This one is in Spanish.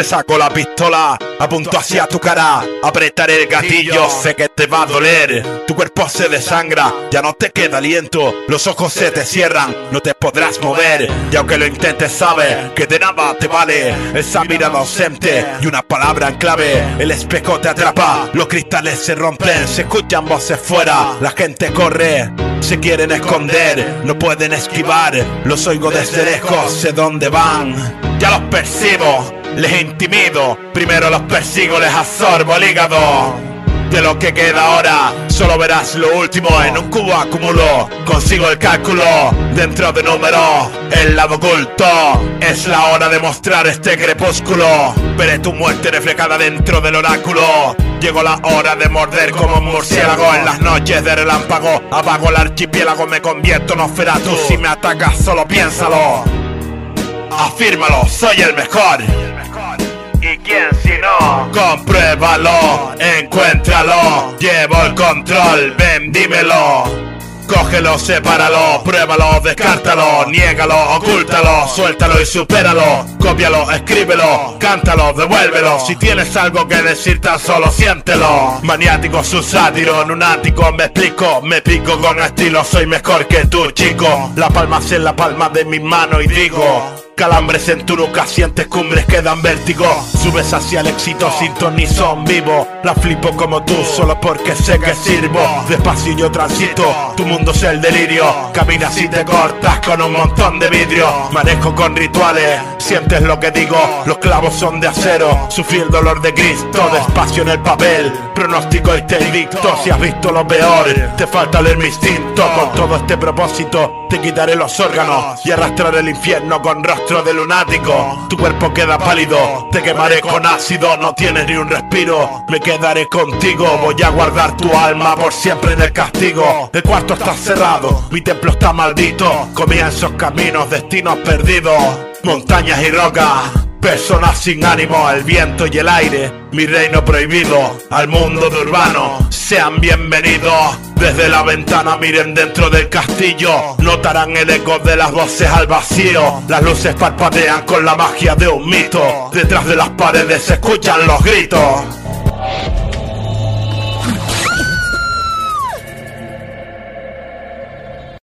Te saco la pistola, apunto hacia tu cara, apretaré el gatillo, sé que te va a doler. Tu cuerpo se desangra, ya no te queda aliento, los ojos se te cierran, no te podrás mover. Y aunque lo intentes, sabes que de nada te vale esa mirada ausente y una palabra en clave. El espejo te atrapa, los cristales se rompen, se escuchan voces fuera, la gente corre. Se quieren esconder, no pueden esquivar, los oigo desde lejos, sé dónde van. Ya los percibo, les intimido, primero los persigo, les absorbo el hígado. De lo que queda ahora, solo verás lo último en un cubo acumulo. Consigo el cálculo dentro de números, el lado oculto. Es la hora de mostrar este crepúsculo. Veré tu muerte reflejada dentro del oráculo. Llegó la hora de morder como un murciélago en las noches de relámpago. Apago el archipiélago, me convierto en Osferatu. Si me atacas, solo piénsalo. Afírmalo, soy el mejor. ¿Y quién si no? Compruébalo, encuéntralo, llevo el control, ven dímelo. Cógelo, sepáralo, pruébalo, descártalo, niégalo, ocúltalo, suéltalo y supéralo, cópialo, escríbelo, cántalo, devuélvelo. Si tienes algo que decir, tan solo siéntelo. Maniático, su sátiro, lunático, me explico, me pico con estilo, soy mejor que tú, chico. La palma en la palma de mi mano y digo. Calambres en tu nuca, sientes cumbres que dan vértigo. Subes hacia el éxito sin ni son vivo. La flipo como tú, solo porque sé que sirvo. Despacio yo transito, tu mundo es el delirio. Caminas y te cortas con un montón de vidrio. Manejo con rituales, sientes lo que digo. Los clavos son de acero, sufrí el dolor de Cristo. Despacio en el papel, pronóstico te dicto. Si has visto lo peor, te falta leer mi instinto. Con todo este propósito, te quitaré los órganos y arrastrar el infierno con rostro de lunático. Tu cuerpo queda pálido, te quemaré con ácido, no tienes ni un respiro. Me quedaré contigo, voy a guardar tu alma por siempre en el castigo. El cuarto está cerrado, mi templo está maldito. Comienzos, caminos, destinos perdidos, montañas y rocas. Personas sin ánimo, el viento y el aire, mi reino prohibido, al mundo de urbano, sean bienvenidos. Desde la ventana miren dentro del castillo, notarán el eco de las voces al vacío. Las luces parpadean con la magia de un mito, detrás de las paredes se escuchan los gritos.